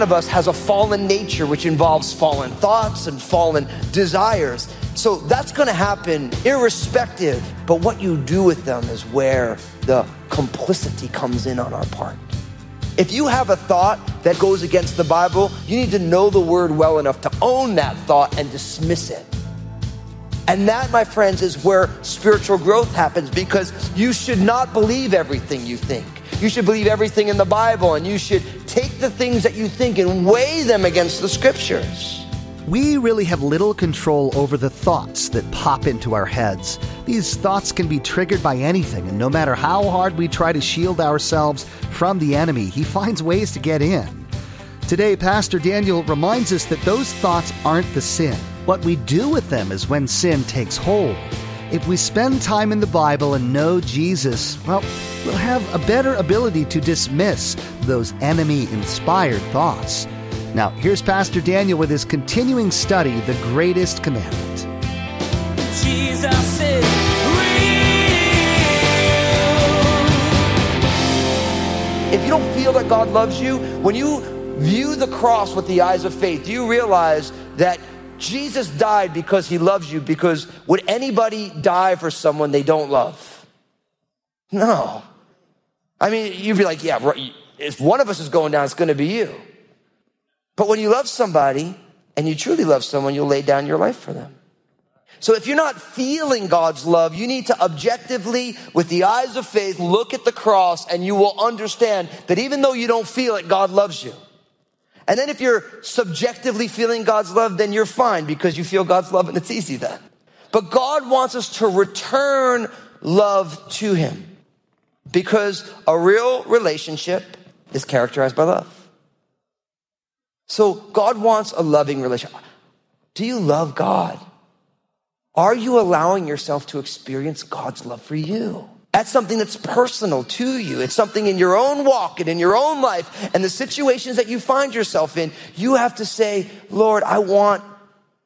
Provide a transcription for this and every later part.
one of us has a fallen nature, which involves fallen thoughts and fallen desires. So that's going to happen irrespective. But what you do with them is where the complicity comes in on our part. If you have a thought that goes against the Bible, you need to know the word well enough to own that thought and dismiss it. And that, my friends, is where spiritual growth happens because you should not believe everything you think. You should believe everything in the Bible and you should take the things that you think and weigh them against the scriptures. We really have little control over the thoughts that pop into our heads. These thoughts can be triggered by anything, and no matter how hard we try to shield ourselves from the enemy, he finds ways to get in. Today, Pastor Daniel reminds us that those thoughts aren't the sin. What we do with them is when sin takes hold. If we spend time in the Bible and know Jesus, well, we'll have a better ability to dismiss those enemy inspired thoughts. Now, here's Pastor Daniel with his continuing study, The Greatest Commandment. Jesus is real. If you don't feel that God loves you, when you view the cross with the eyes of faith, do you realize that Jesus died because he loves you? Because would anybody die for someone they don't love? No. I mean, you'd be like, yeah, if one of us is going down, it's going to be you. But when you love somebody and you truly love someone, you'll lay down your life for them. So if you're not feeling God's love, you need to objectively, with the eyes of faith, look at the cross and you will understand that even though you don't feel it, God loves you. And then if you're subjectively feeling God's love, then you're fine because you feel God's love and it's easy then. But God wants us to return love to Him because a real relationship is characterized by love. So God wants a loving relationship. Do you love God? Are you allowing yourself to experience God's love for you? That's something that's personal to you. It's something in your own walk and in your own life and the situations that you find yourself in. You have to say, Lord, I want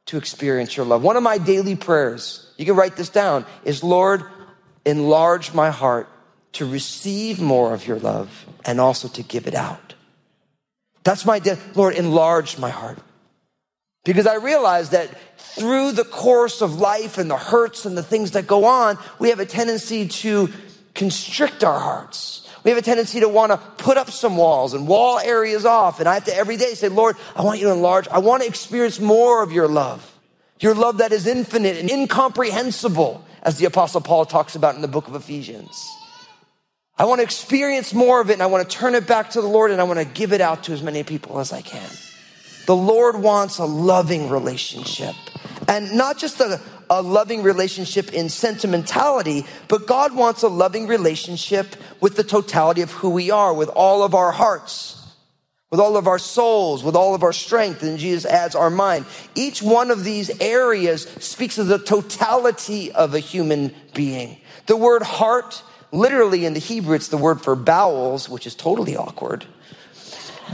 to experience your love. One of my daily prayers, you can write this down, is Lord, enlarge my heart to receive more of your love and also to give it out. That's my, de- Lord, enlarge my heart. Because I realize that through the course of life and the hurts and the things that go on, we have a tendency to constrict our hearts. We have a tendency to want to put up some walls and wall areas off. And I have to every day say, Lord, I want you to enlarge. I want to experience more of your love. Your love that is infinite and incomprehensible, as the apostle Paul talks about in the book of Ephesians. I want to experience more of it and I want to turn it back to the Lord and I want to give it out to as many people as I can. The Lord wants a loving relationship and not just a, a loving relationship in sentimentality, but God wants a loving relationship with the totality of who we are, with all of our hearts, with all of our souls, with all of our strength. And Jesus adds our mind. Each one of these areas speaks of the totality of a human being. The word heart Literally in the Hebrew, it's the word for bowels, which is totally awkward.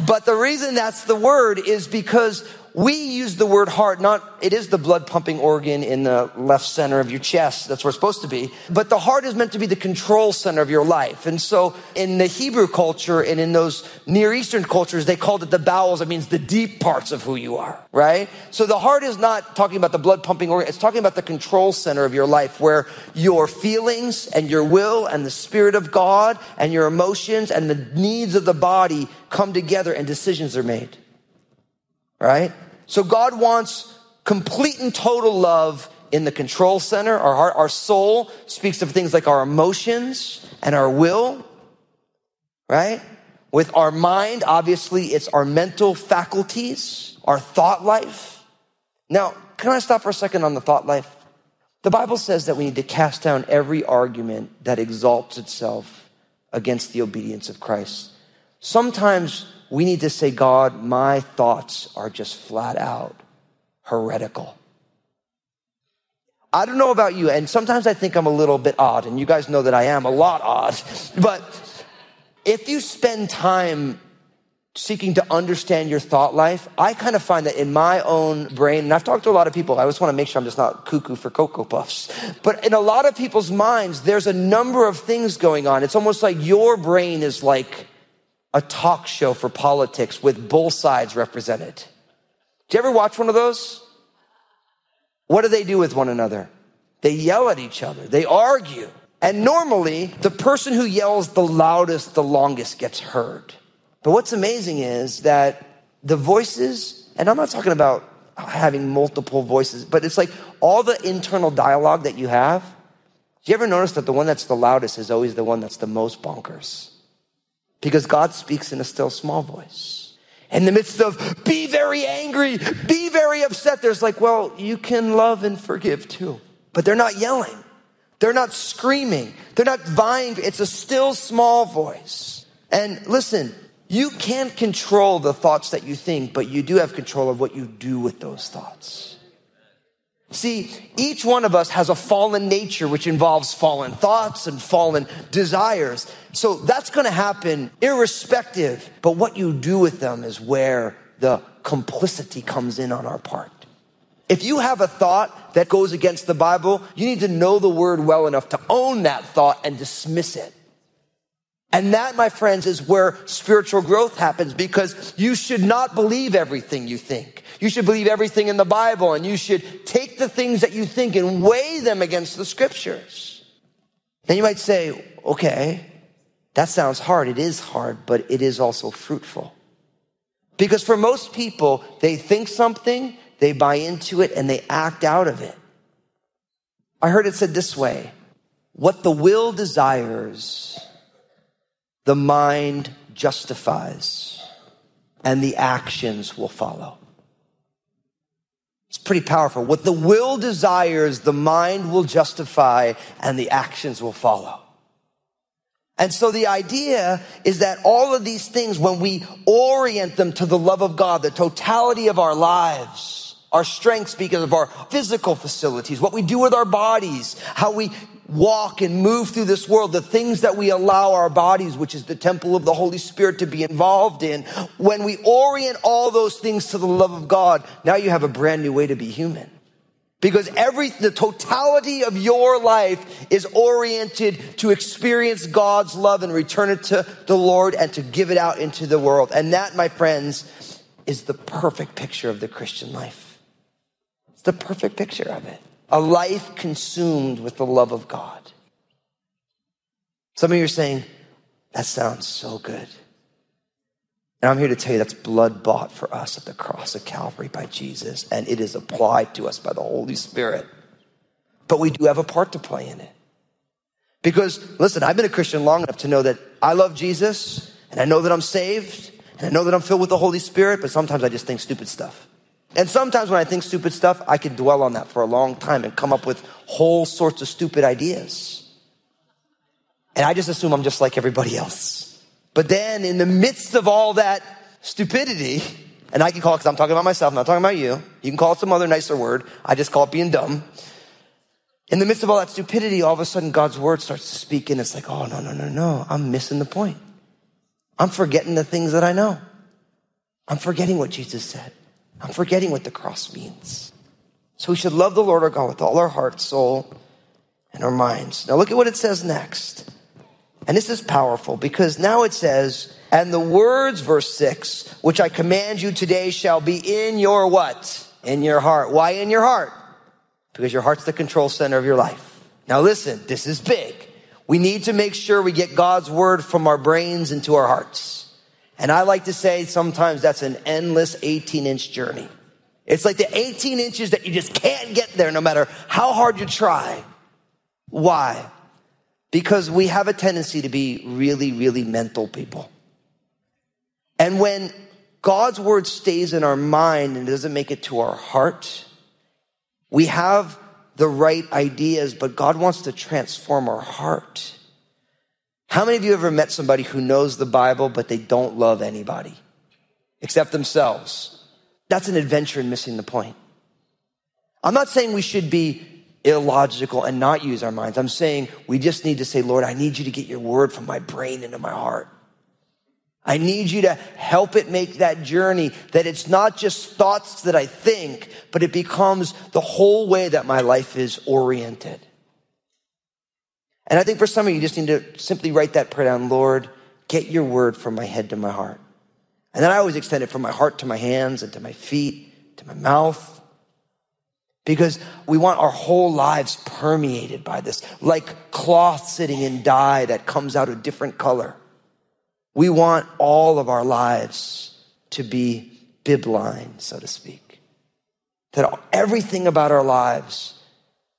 But the reason that's the word is because we use the word heart, not, it is the blood pumping organ in the left center of your chest. That's where it's supposed to be. But the heart is meant to be the control center of your life. And so in the Hebrew culture and in those Near Eastern cultures, they called it the bowels. It means the deep parts of who you are, right? So the heart is not talking about the blood pumping organ. It's talking about the control center of your life where your feelings and your will and the spirit of God and your emotions and the needs of the body come together and decisions are made right? So God wants complete and total love in the control center. Our heart, our soul speaks of things like our emotions and our will, right? With our mind, obviously, it's our mental faculties, our thought life. Now, can I stop for a second on the thought life? The Bible says that we need to cast down every argument that exalts itself against the obedience of Christ. Sometimes we need to say, God, my thoughts are just flat out heretical. I don't know about you, and sometimes I think I'm a little bit odd, and you guys know that I am a lot odd. But if you spend time seeking to understand your thought life, I kind of find that in my own brain, and I've talked to a lot of people, I just want to make sure I'm just not cuckoo for Cocoa Puffs. But in a lot of people's minds, there's a number of things going on. It's almost like your brain is like a talk show for politics with both sides represented. Do you ever watch one of those? What do they do with one another? They yell at each other. They argue. And normally, the person who yells the loudest, the longest gets heard. But what's amazing is that the voices, and I'm not talking about having multiple voices, but it's like all the internal dialogue that you have. Do you ever notice that the one that's the loudest is always the one that's the most bonkers? Because God speaks in a still small voice. In the midst of be very angry, be very upset, there's like, well, you can love and forgive too. But they're not yelling. They're not screaming. They're not vying. It's a still small voice. And listen, you can't control the thoughts that you think, but you do have control of what you do with those thoughts. See, each one of us has a fallen nature, which involves fallen thoughts and fallen desires. So that's going to happen irrespective. But what you do with them is where the complicity comes in on our part. If you have a thought that goes against the Bible, you need to know the word well enough to own that thought and dismiss it. And that, my friends, is where spiritual growth happens because you should not believe everything you think. You should believe everything in the Bible and you should take the things that you think and weigh them against the scriptures. Then you might say, okay, that sounds hard. It is hard, but it is also fruitful. Because for most people, they think something, they buy into it, and they act out of it. I heard it said this way what the will desires, the mind justifies, and the actions will follow. It's pretty powerful. What the will desires, the mind will justify, and the actions will follow. And so the idea is that all of these things, when we orient them to the love of God, the totality of our lives, our strengths because of our physical facilities, what we do with our bodies, how we walk and move through this world, the things that we allow our bodies, which is the temple of the Holy Spirit to be involved in, when we orient all those things to the love of God, now you have a brand new way to be human. Because every, the totality of your life is oriented to experience God's love and return it to the Lord and to give it out into the world. And that, my friends, is the perfect picture of the Christian life. It's the perfect picture of it. A life consumed with the love of God. Some of you are saying, that sounds so good. And I'm here to tell you that's blood bought for us at the cross of Calvary by Jesus, and it is applied to us by the Holy Spirit. But we do have a part to play in it. Because, listen, I've been a Christian long enough to know that I love Jesus, and I know that I'm saved, and I know that I'm filled with the Holy Spirit, but sometimes I just think stupid stuff. And sometimes when I think stupid stuff, I can dwell on that for a long time and come up with whole sorts of stupid ideas. And I just assume I'm just like everybody else. But then in the midst of all that stupidity, and I can call it because I'm talking about myself, I'm not talking about you. You can call it some other nicer word. I just call it being dumb. In the midst of all that stupidity, all of a sudden God's word starts to speak and it's like, oh, no, no, no, no. I'm missing the point. I'm forgetting the things that I know. I'm forgetting what Jesus said. I'm forgetting what the cross means. So we should love the Lord our God with all our heart, soul, and our minds. Now look at what it says next. And this is powerful because now it says, and the words, verse six, which I command you today shall be in your what? In your heart. Why in your heart? Because your heart's the control center of your life. Now listen, this is big. We need to make sure we get God's word from our brains into our hearts. And I like to say sometimes that's an endless 18 inch journey. It's like the 18 inches that you just can't get there no matter how hard you try. Why? Because we have a tendency to be really, really mental people. And when God's word stays in our mind and doesn't make it to our heart, we have the right ideas, but God wants to transform our heart. How many of you ever met somebody who knows the Bible, but they don't love anybody except themselves? That's an adventure in missing the point. I'm not saying we should be illogical and not use our minds. I'm saying we just need to say, Lord, I need you to get your word from my brain into my heart. I need you to help it make that journey that it's not just thoughts that I think, but it becomes the whole way that my life is oriented. And I think for some of you, you just need to simply write that prayer down. Lord, get your word from my head to my heart. And then I always extend it from my heart to my hands and to my feet, to my mouth. Because we want our whole lives permeated by this, like cloth sitting in dye that comes out a different color. We want all of our lives to be bibline, so to speak. That everything about our lives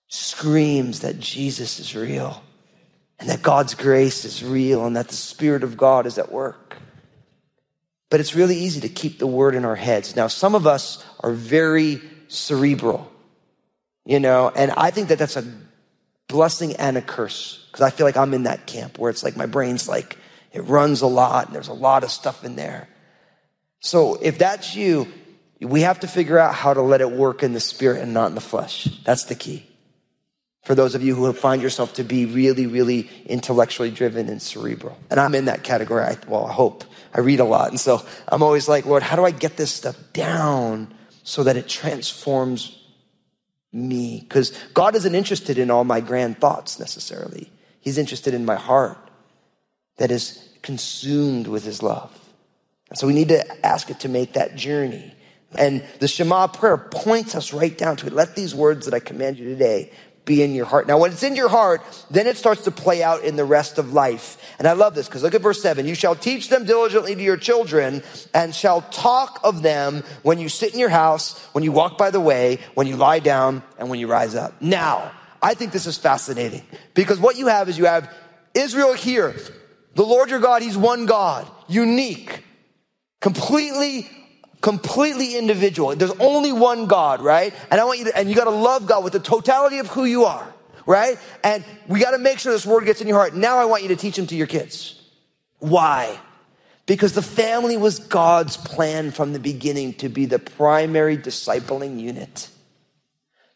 screams that Jesus is real and that God's grace is real and that the Spirit of God is at work. But it's really easy to keep the word in our heads. Now, some of us are very cerebral, you know, and I think that that's a blessing and a curse because I feel like I'm in that camp where it's like my brain's like, it runs a lot and there's a lot of stuff in there. So if that's you, we have to figure out how to let it work in the spirit and not in the flesh. That's the key for those of you who find yourself to be really, really intellectually driven and cerebral. And I'm in that category. I, well, I hope. I read a lot. And so I'm always like, Lord, how do I get this stuff down so that it transforms me? Because God isn't interested in all my grand thoughts necessarily. He's interested in my heart that is consumed with his love. And so we need to ask it to make that journey. And the Shema prayer points us right down to it. Let these words that I command you today be in your heart. Now, when it's in your heart, then it starts to play out in the rest of life. And I love this because look at verse seven. You shall teach them diligently to your children and shall talk of them when you sit in your house, when you walk by the way, when you lie down, and when you rise up. Now, I think this is fascinating because what you have is you have Israel here. The Lord your God, He's one God, unique, completely completely individual. There's only one God, right? And I want you to, and you got to love God with the totality of who you are, right? And we got to make sure this word gets in your heart. Now I want you to teach them to your kids. Why? Because the family was God's plan from the beginning to be the primary discipling unit.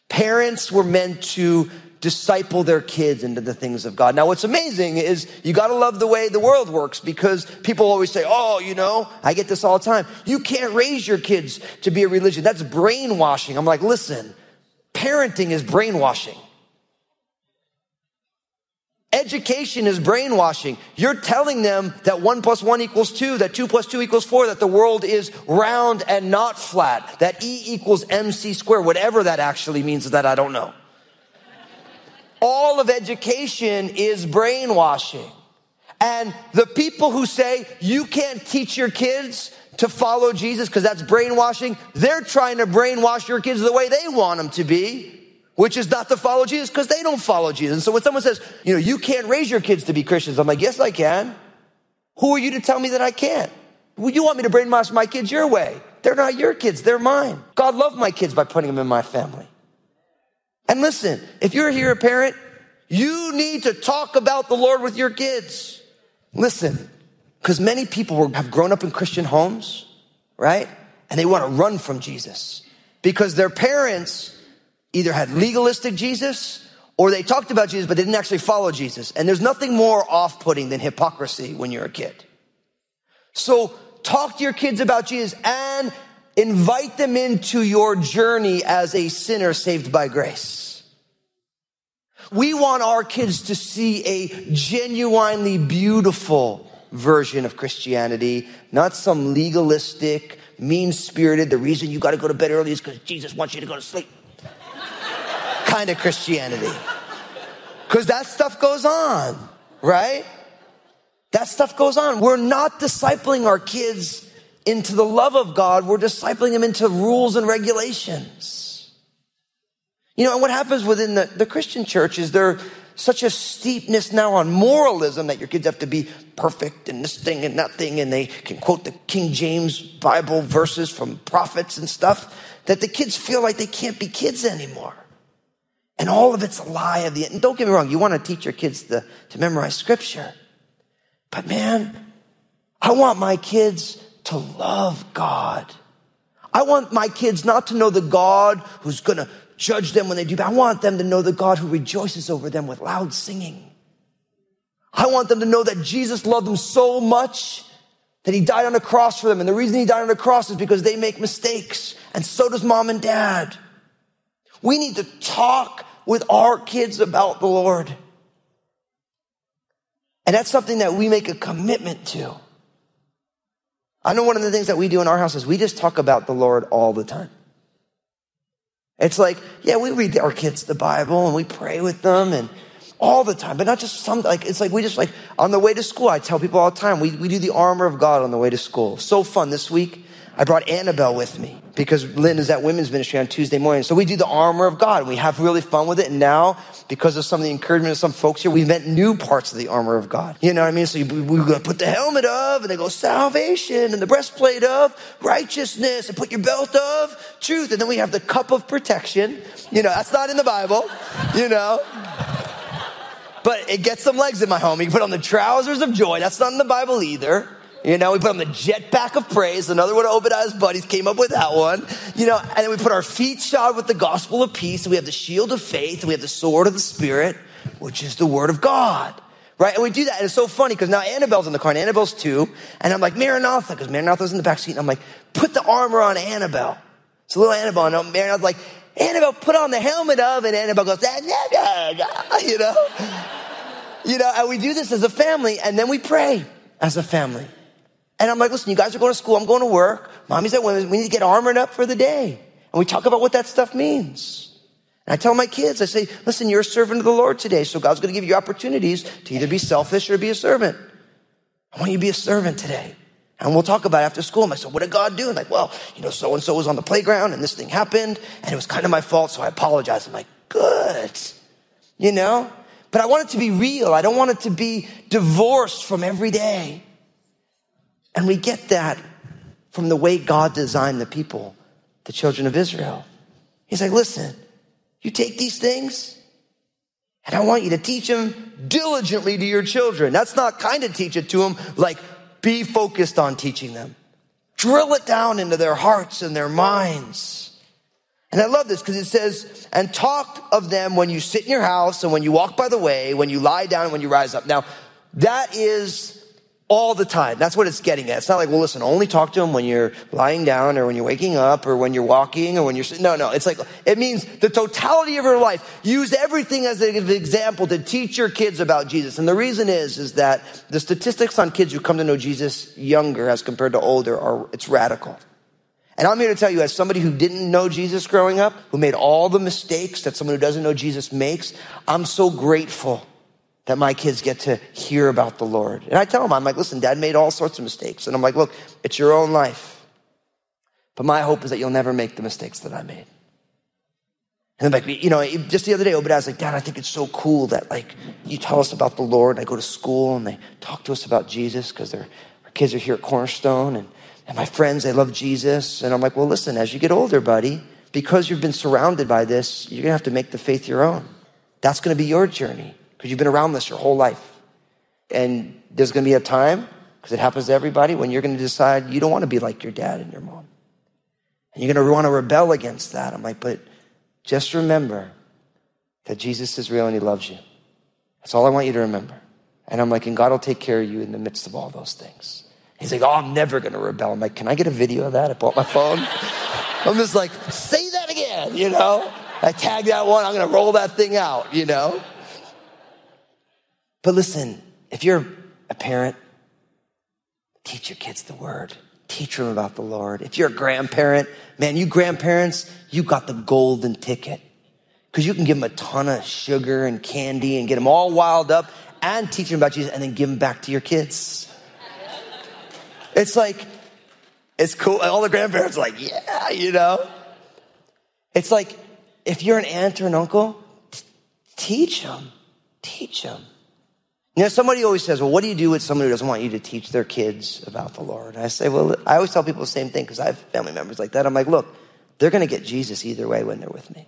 Parents were meant to disciple their kids into the things of God. Now, what's amazing is you got to love the way the world works because people always say, Oh, you know, I get this all the time. You can't raise your kids to be a religion. That's brainwashing. I'm like, listen, parenting is brainwashing. Education is brainwashing. You're telling them that one plus one equals two, that two plus two equals four, that the world is round and not flat, that E equals MC squared, whatever that actually means that I don't know all of education is brainwashing. And the people who say you can't teach your kids to follow Jesus because that's brainwashing, they're trying to brainwash your kids the way they want them to be, which is not to follow Jesus because they don't follow Jesus. And so when someone says, you know, you can't raise your kids to be Christians, I'm like, yes, I can. Who are you to tell me that I can't? Well, you want me to brainwash my kids your way. They're not your kids, they're mine. God loved my kids by putting them in my family. And listen, if you're here a parent, you need to talk about the Lord with your kids. Listen, because many people have grown up in Christian homes, right? And they want to run from Jesus because their parents either had legalistic Jesus or they talked about Jesus, but they didn't actually follow Jesus. And there's nothing more off putting than hypocrisy when you're a kid. So talk to your kids about Jesus and invite them into your journey as a sinner saved by grace. We want our kids to see a genuinely beautiful version of Christianity, not some legalistic, mean spirited, the reason you got to go to bed early is because Jesus wants you to go to sleep kind of Christianity. Because that stuff goes on, right? That stuff goes on. We're not discipling our kids into the love of God, we're discipling them into rules and regulations. You know, and what happens within the, the Christian church is there such a steepness now on moralism that your kids have to be perfect and this thing and that thing, and they can quote the King James Bible verses from prophets and stuff, that the kids feel like they can't be kids anymore. And all of it's a lie of the, and don't get me wrong, you want to teach your kids to, to memorize scripture. But man, I want my kids to love God. I want my kids not to know the God who's going to judge them when they do. I want them to know the God who rejoices over them with loud singing. I want them to know that Jesus loved them so much that he died on the cross for them. And the reason he died on the cross is because they make mistakes. And so does mom and dad. We need to talk with our kids about the Lord. And that's something that we make a commitment to. I know one of the things that we do in our house is we just talk about the Lord all the time. It's like, yeah, we read our kids the Bible and we pray with them and all the time, but not just some, like, it's like we just like, on the way to school, I tell people all the time, we, we do the armor of God on the way to school. So fun this week. I brought Annabelle with me because Lynn is at women's ministry on Tuesday morning. So we do the armor of God we have really fun with it. And now, because of some of the encouragement of some folks here, we've met new parts of the armor of God. You know what I mean? So we, we put the helmet of and they go salvation and the breastplate of righteousness and put your belt of truth. And then we have the cup of protection. You know, that's not in the Bible, you know. But it gets some legs in my home. You put on the trousers of joy. That's not in the Bible either. You know, we put on the jetpack of praise. Another one of Obadiah's buddies came up with that one. You know, and then we put our feet shod with the gospel of peace. And we have the shield of faith. And we have the sword of the spirit, which is the word of God. Right? And we do that. And it's so funny because now Annabelle's in the car and Annabelle's two. And I'm like, Maranatha, because Maranatha's in the back seat. And I'm like, put the armor on Annabelle. So little Annabelle. And Maranatha's like, Annabelle, put on the helmet of. And Annabelle goes, you know? You know, and we do this as a family and then we pray as a family. And I'm like, listen, you guys are going to school. I'm going to work. Mommy's at women's. We need to get armored up for the day. And we talk about what that stuff means. And I tell my kids, I say, listen, you're a servant of the Lord today. So God's going to give you opportunities to either be selfish or be a servant. I want you to be a servant today. And we'll talk about it after school. And I said, what did God do? And like, well, you know, so and so was on the playground and this thing happened and it was kind of my fault. So I apologize. I'm like, good. You know? But I want it to be real. I don't want it to be divorced from every day. And we get that from the way God designed the people, the children of Israel. He's like, listen, you take these things and I want you to teach them diligently to your children. That's not kind of teach it to them, like be focused on teaching them. Drill it down into their hearts and their minds. And I love this because it says, and talk of them when you sit in your house and when you walk by the way, when you lie down when you rise up. Now, that is all the time. That's what it's getting at. It's not like, well, listen, only talk to them when you're lying down or when you're waking up or when you're walking or when you're, no, no. It's like, it means the totality of your life. Use everything as an example to teach your kids about Jesus. And the reason is, is that the statistics on kids who come to know Jesus younger as compared to older are, it's radical. And I'm here to tell you, as somebody who didn't know Jesus growing up, who made all the mistakes that someone who doesn't know Jesus makes, I'm so grateful that my kids get to hear about the Lord. And I tell them, I'm like, listen, dad made all sorts of mistakes. And I'm like, look, it's your own life. But my hope is that you'll never make the mistakes that I made. And like, you know, just the other day, Obadiah was like, Dad, I think it's so cool that like you tell us about the Lord. And I go to school and they talk to us about Jesus because our kids are here at Cornerstone and and my friends, they love Jesus. And I'm like, well, listen, as you get older, buddy, because you've been surrounded by this, you're going to have to make the faith your own. That's going to be your journey because you've been around this your whole life. And there's going to be a time, because it happens to everybody, when you're going to decide you don't want to be like your dad and your mom. And you're going to want to rebel against that. I'm like, but just remember that Jesus is real and he loves you. That's all I want you to remember. And I'm like, and God will take care of you in the midst of all those things. He's like, oh, I'm never going to rebel. I'm like, can I get a video of that? I bought my phone. I'm just like, say that again, you know? I tag that one. I'm going to roll that thing out, you know? But listen, if you're a parent, teach your kids the word. Teach them about the Lord. If you're a grandparent, man, you grandparents, you got the golden ticket. Because you can give them a ton of sugar and candy and get them all wild up and teach them about Jesus and then give them back to your kids. It's like, it's cool. All the grandparents are like, yeah, you know? It's like, if you're an aunt or an uncle, t- teach them. Teach them. You know, somebody always says, well, what do you do with someone who doesn't want you to teach their kids about the Lord? And I say, well, I always tell people the same thing because I have family members like that. I'm like, look, they're going to get Jesus either way when they're with me.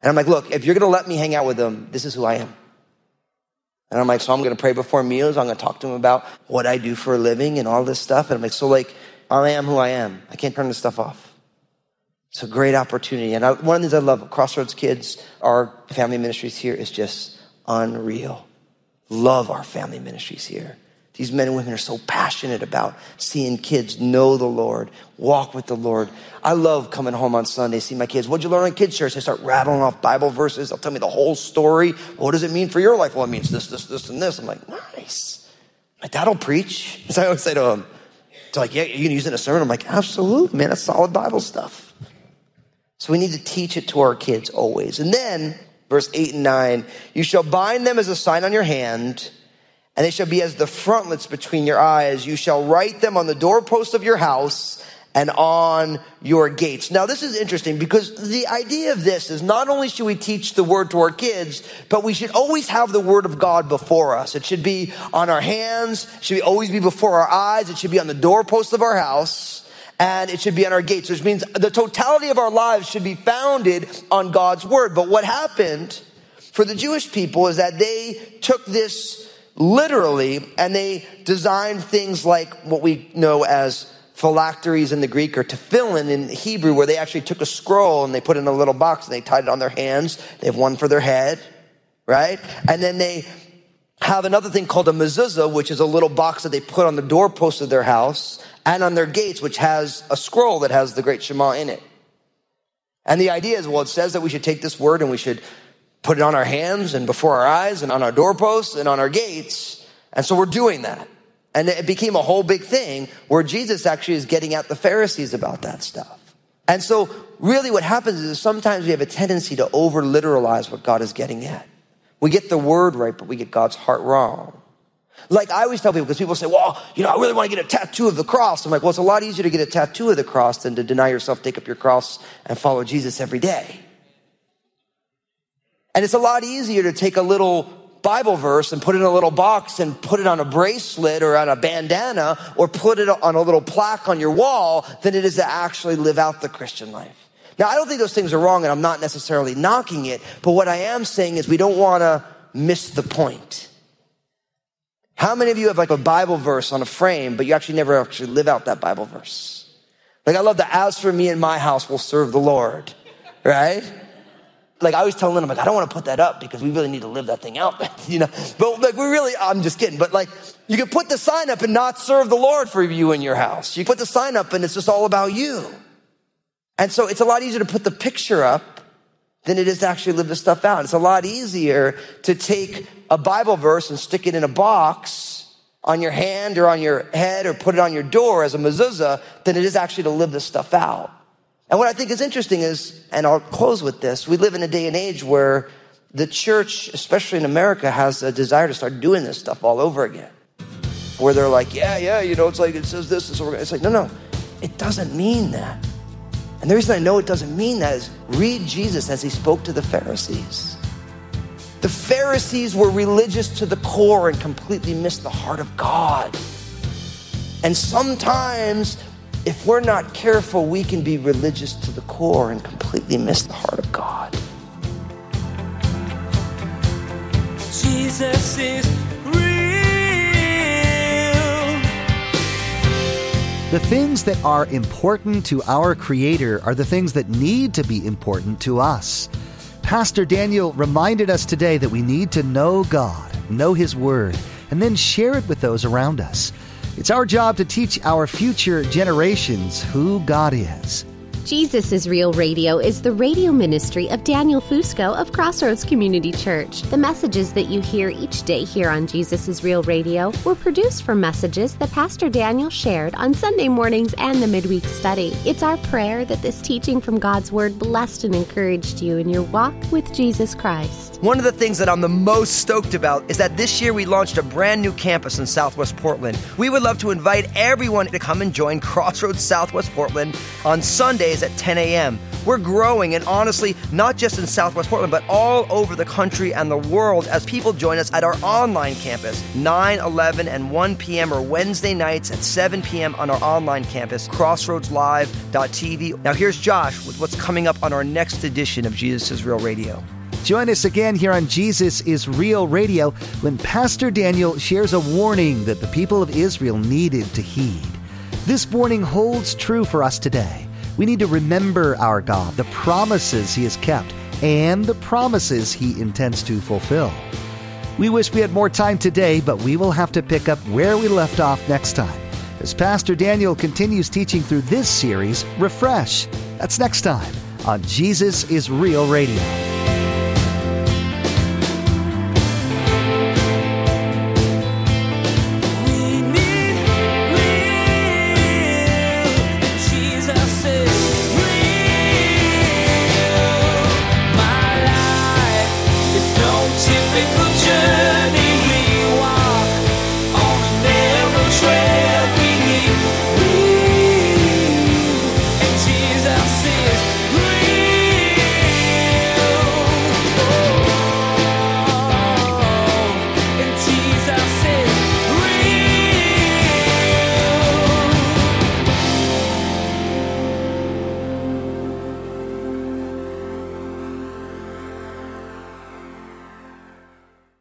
And I'm like, look, if you're going to let me hang out with them, this is who I am. And I'm like, so I'm going to pray before meals. I'm going to talk to them about what I do for a living and all this stuff. And I'm like, so like, I am who I am. I can't turn this stuff off. It's a great opportunity. And I, one of the things I love, Crossroads Kids, our family ministries here is just unreal. Love our family ministries here. These men and women are so passionate about seeing kids know the Lord, walk with the Lord. I love coming home on Sunday, see my kids. What'd you learn on kids' church? They start rattling off Bible verses. They'll tell me the whole story. What does it mean for your life? Well, it means this, this, this, and this. I'm like, nice. My dad will preach. So I always say to him, they're like, yeah, you can use it in a sermon. I'm like, absolutely, man. That's solid Bible stuff. So we need to teach it to our kids always. And then, verse 8 and 9, you shall bind them as a sign on your hand and they shall be as the frontlets between your eyes. You shall write them on the doorpost of your house and on your gates. Now, this is interesting because the idea of this is not only should we teach the word to our kids, but we should always have the word of God before us. It should be on our hands, it should always be before our eyes, it should be on the doorpost of our house, and it should be on our gates, which means the totality of our lives should be founded on God's word. But what happened for the Jewish people is that they took this literally, and they designed things like what we know as phylacteries in the Greek or tefillin in Hebrew, where they actually took a scroll and they put it in a little box and they tied it on their hands. They have one for their head, right? And then they have another thing called a mezuzah, which is a little box that they put on the doorpost of their house and on their gates, which has a scroll that has the great Shema in it. And the idea is, well, it says that we should take this word and we should put it on our hands and before our eyes and on our doorposts and on our gates. And so we're doing that. And it became a whole big thing where Jesus actually is getting at the Pharisees about that stuff. And so really what happens is sometimes we have a tendency to over literalize what God is getting at. We get the word right, but we get God's heart wrong. Like I always tell people, because people say, well, you know, I really want to get a tattoo of the cross. I'm like, well, it's a lot easier to get a tattoo of the cross than to deny yourself, take up your cross, and follow Jesus every day. And it's a lot easier to take a little Bible verse and put it in a little box and put it on a bracelet or on a bandana or put it on a little plaque on your wall than it is to actually live out the Christian life. Now, I don't think those things are wrong and I'm not necessarily knocking it, but what I am saying is we don't want to miss the point. How many of you have like a Bible verse on a frame, but you actually never actually live out that Bible verse? Like I love the as for me and my house will serve the Lord, right? like I always tell Lynn, I'm like, I don't want to put that up because we really need to live that thing out, you know. But like we really, I'm just kidding. But like you can put the sign up and not serve the Lord for you in your house. You put the sign up and it's just all about you. And so it's a lot easier to put the picture up than it is to actually live the stuff out. It's a lot easier to take a Bible verse and stick it in a box on your hand or on your head or put it on your door as a mezuzah than it is actually to live this stuff out. And what I think is interesting is, and I'll close with this, we live in a day and age where the church, especially in America, has a desire to start doing this stuff all over again. Where they're like, yeah, yeah, you know, it's like it says this, so it's like, no, no, it doesn't mean that. And the reason I know it doesn't mean that is read Jesus as he spoke to the Pharisees. The Pharisees were religious to the core and completely missed the heart of God. And sometimes if we're not careful, we can be religious to the core and completely miss the heart of God. Jesus is The things that are important to our Creator are the things that need to be important to us. Pastor Daniel reminded us today that we need to know God, know His Word, and then share it with those around us. It's our job to teach our future generations who God is. Jesus is Real Radio is the radio ministry of Daniel Fusco of Crossroads Community Church. The messages that you hear each day here on Jesus is Real Radio were produced from messages that Pastor Daniel shared on Sunday mornings and the midweek study. It's our prayer that this teaching from God's Word blessed and encouraged you in your walk with Jesus Christ. One of the things that I'm the most stoked about is that this year we launched a brand new campus in Southwest Portland. We would love to invite everyone to come and join Crossroads Southwest Portland on At 10 a.m. We're growing, and honestly, not just in Southwest Portland, but all over the country and the world as people join us at our online campus. 9, 11, and 1 p.m. or Wednesday nights at 7 p.m. on our online campus, crossroadslive.tv. Now, here's Josh with what's coming up on our next edition of Jesus is Real Radio. Join us again here on Jesus is Real Radio when Pastor Daniel shares a warning that the people of Israel needed to heed. This warning holds true for us today. We need to remember our God, the promises He has kept, and the promises He intends to fulfill. We wish we had more time today, but we will have to pick up where we left off next time as Pastor Daniel continues teaching through this series, Refresh. That's next time on Jesus is Real Radio.